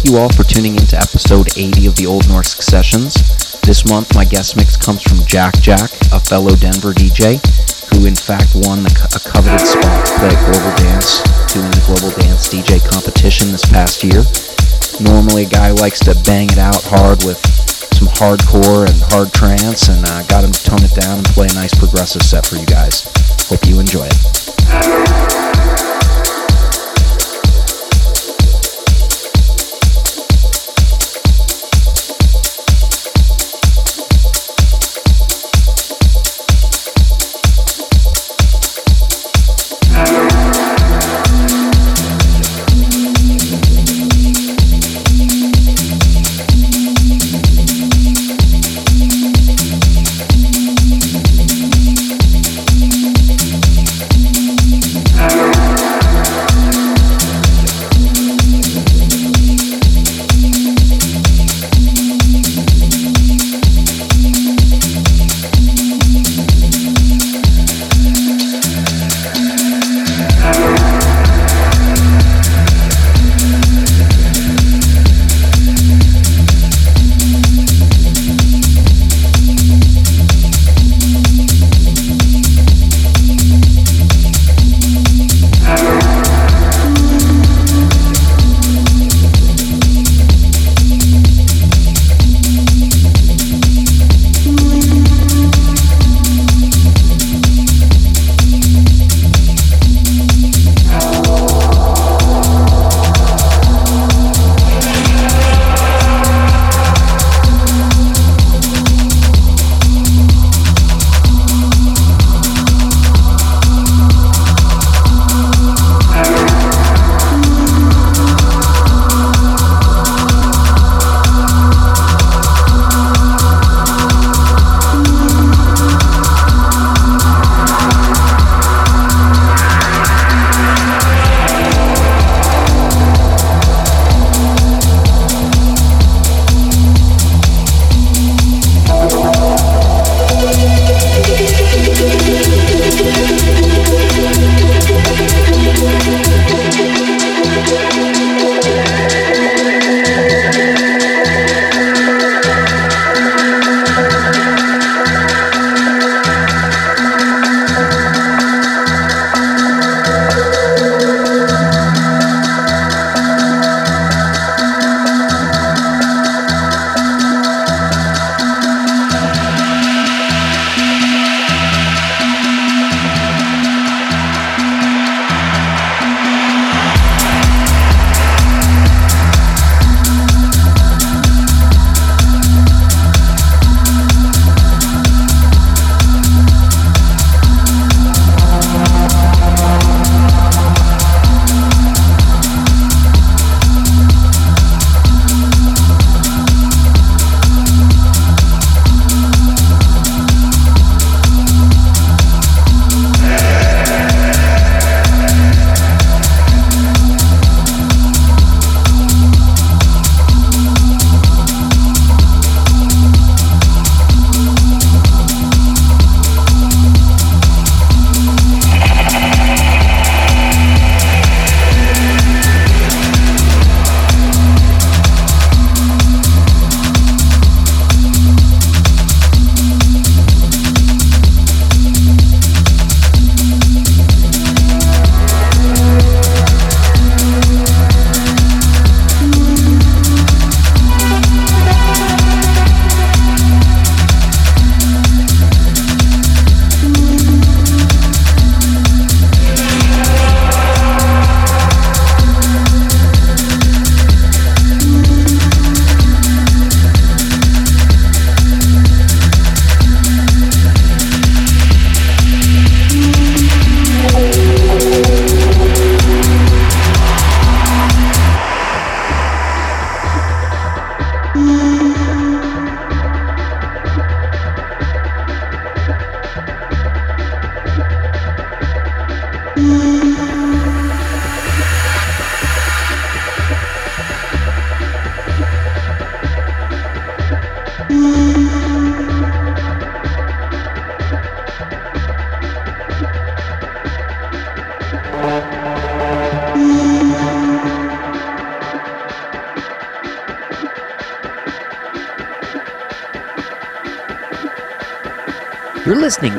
Thank you all for tuning in to episode 80 of the Old Norsk Sessions. This month, my guest mix comes from Jack Jack, a fellow Denver DJ, who in fact won the, a coveted spot to play at Global Dance, doing the Global Dance DJ competition this past year. Normally, a guy likes to bang it out hard with some hardcore and hard trance, and uh, got him to tone it down and play a nice progressive set for you guys. Hope you enjoy it.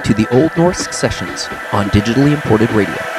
To the Old Norsk Sessions on digitally imported radio.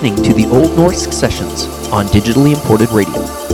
Listening to the Old Norsk Sessions on digitally imported radio.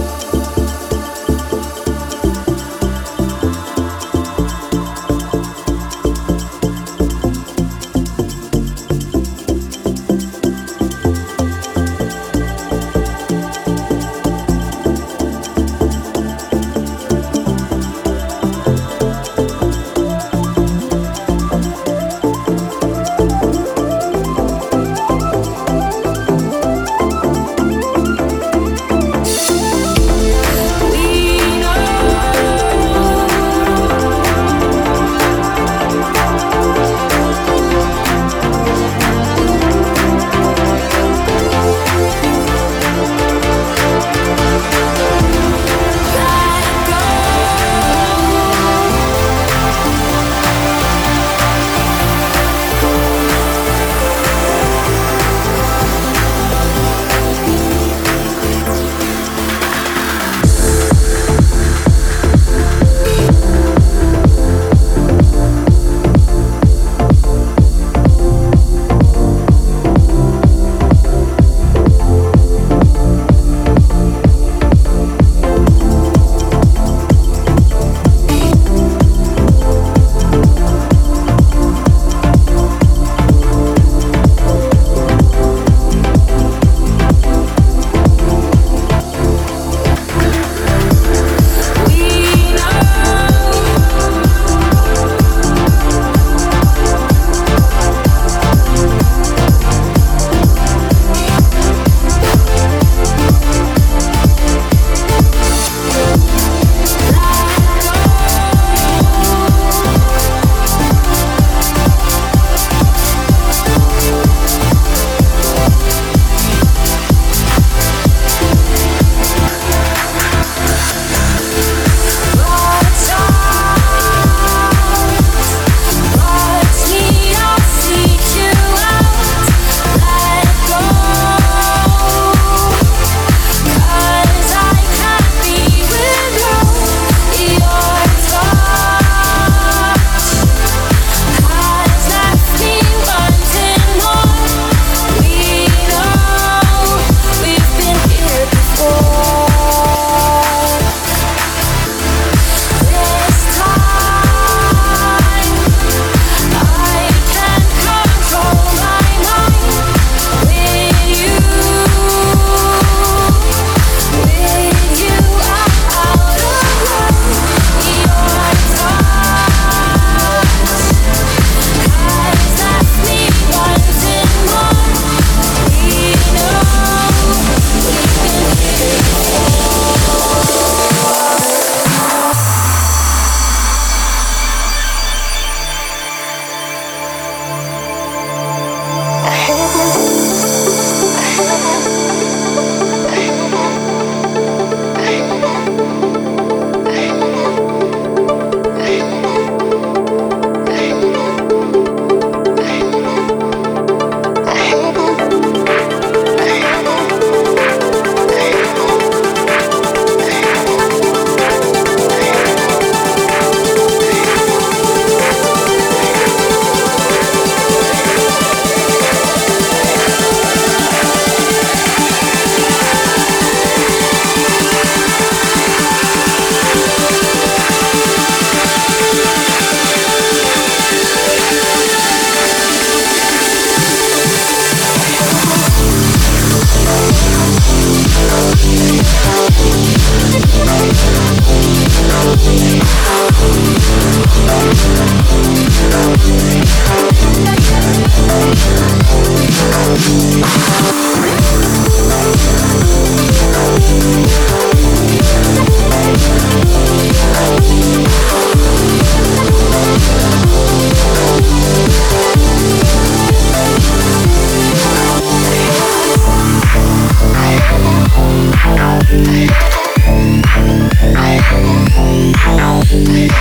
Oh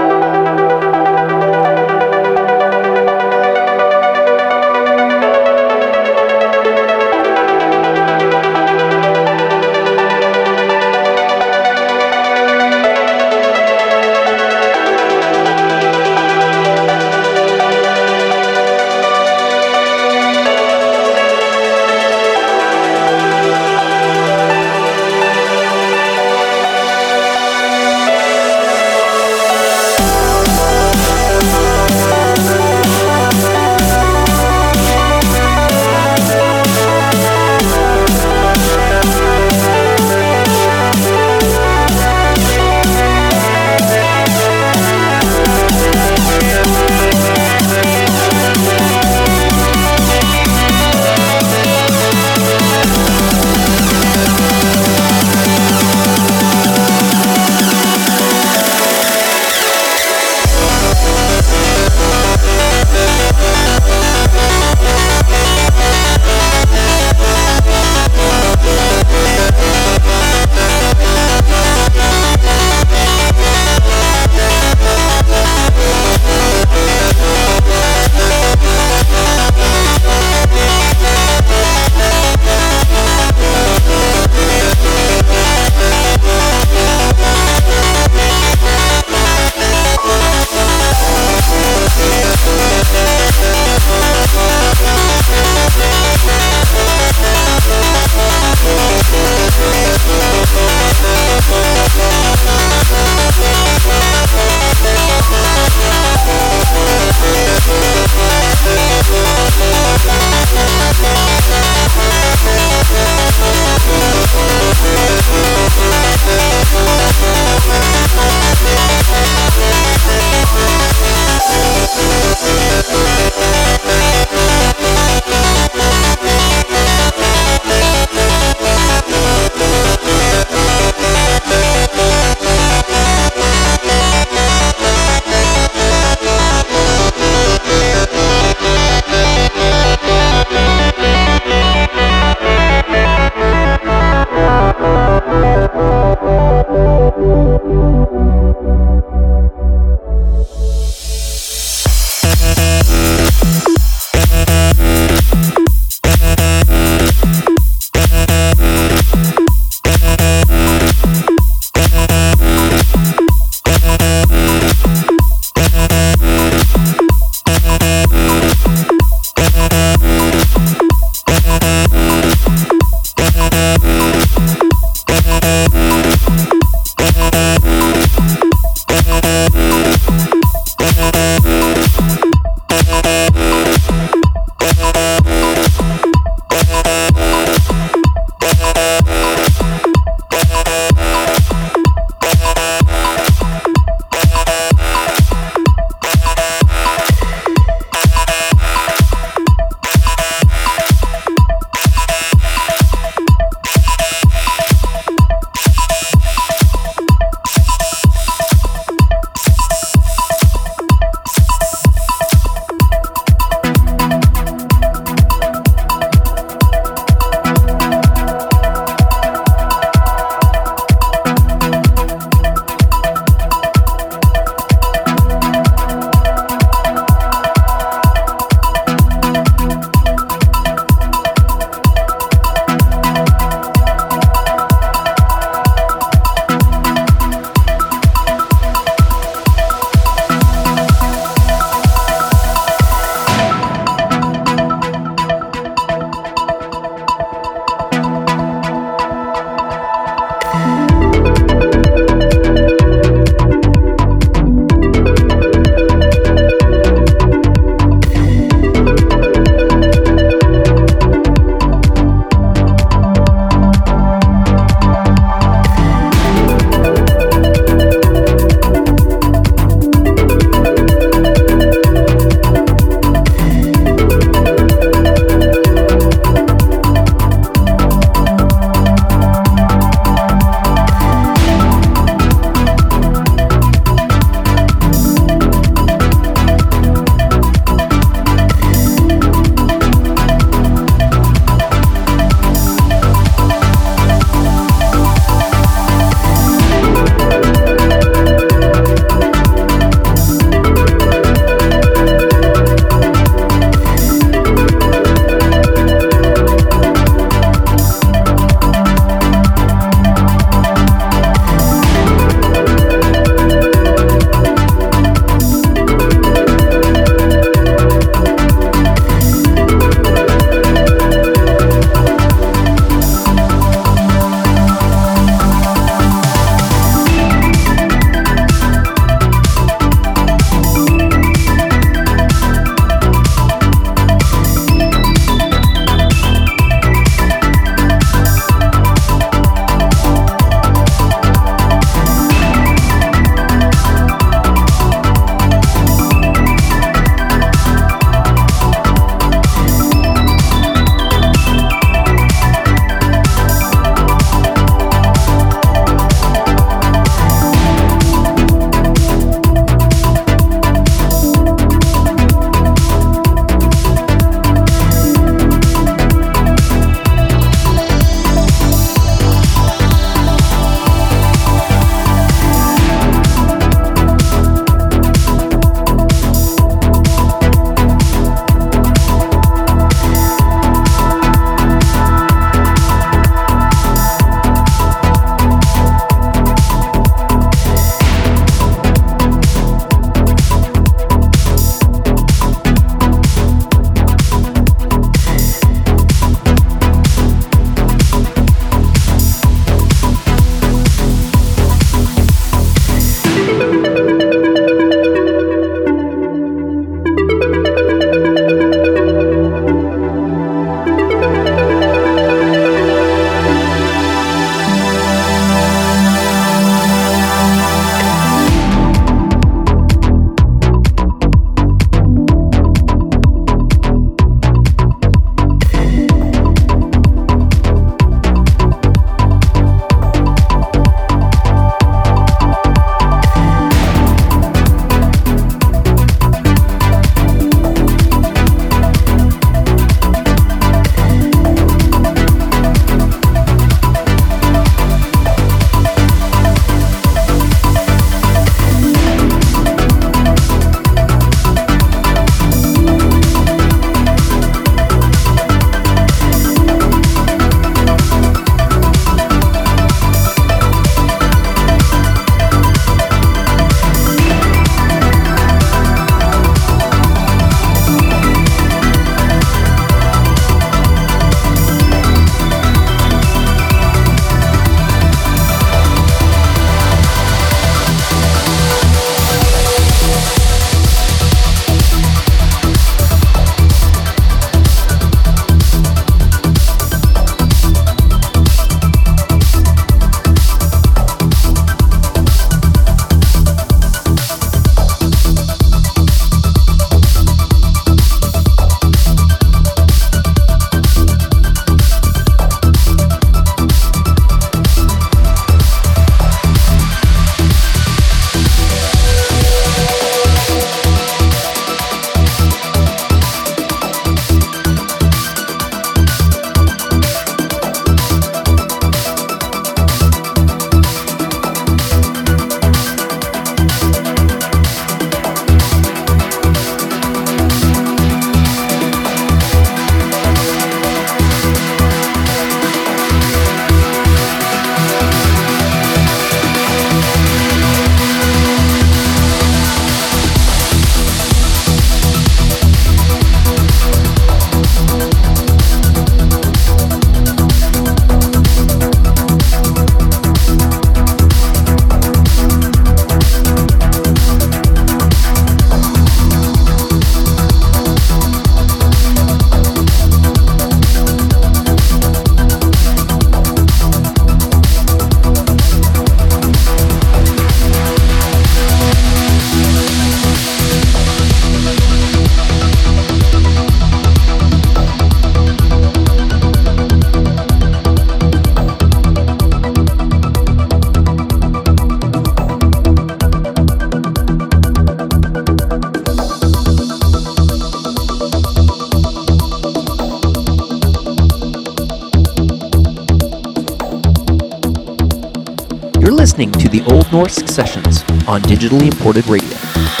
to the Sessions on digitally imported radio.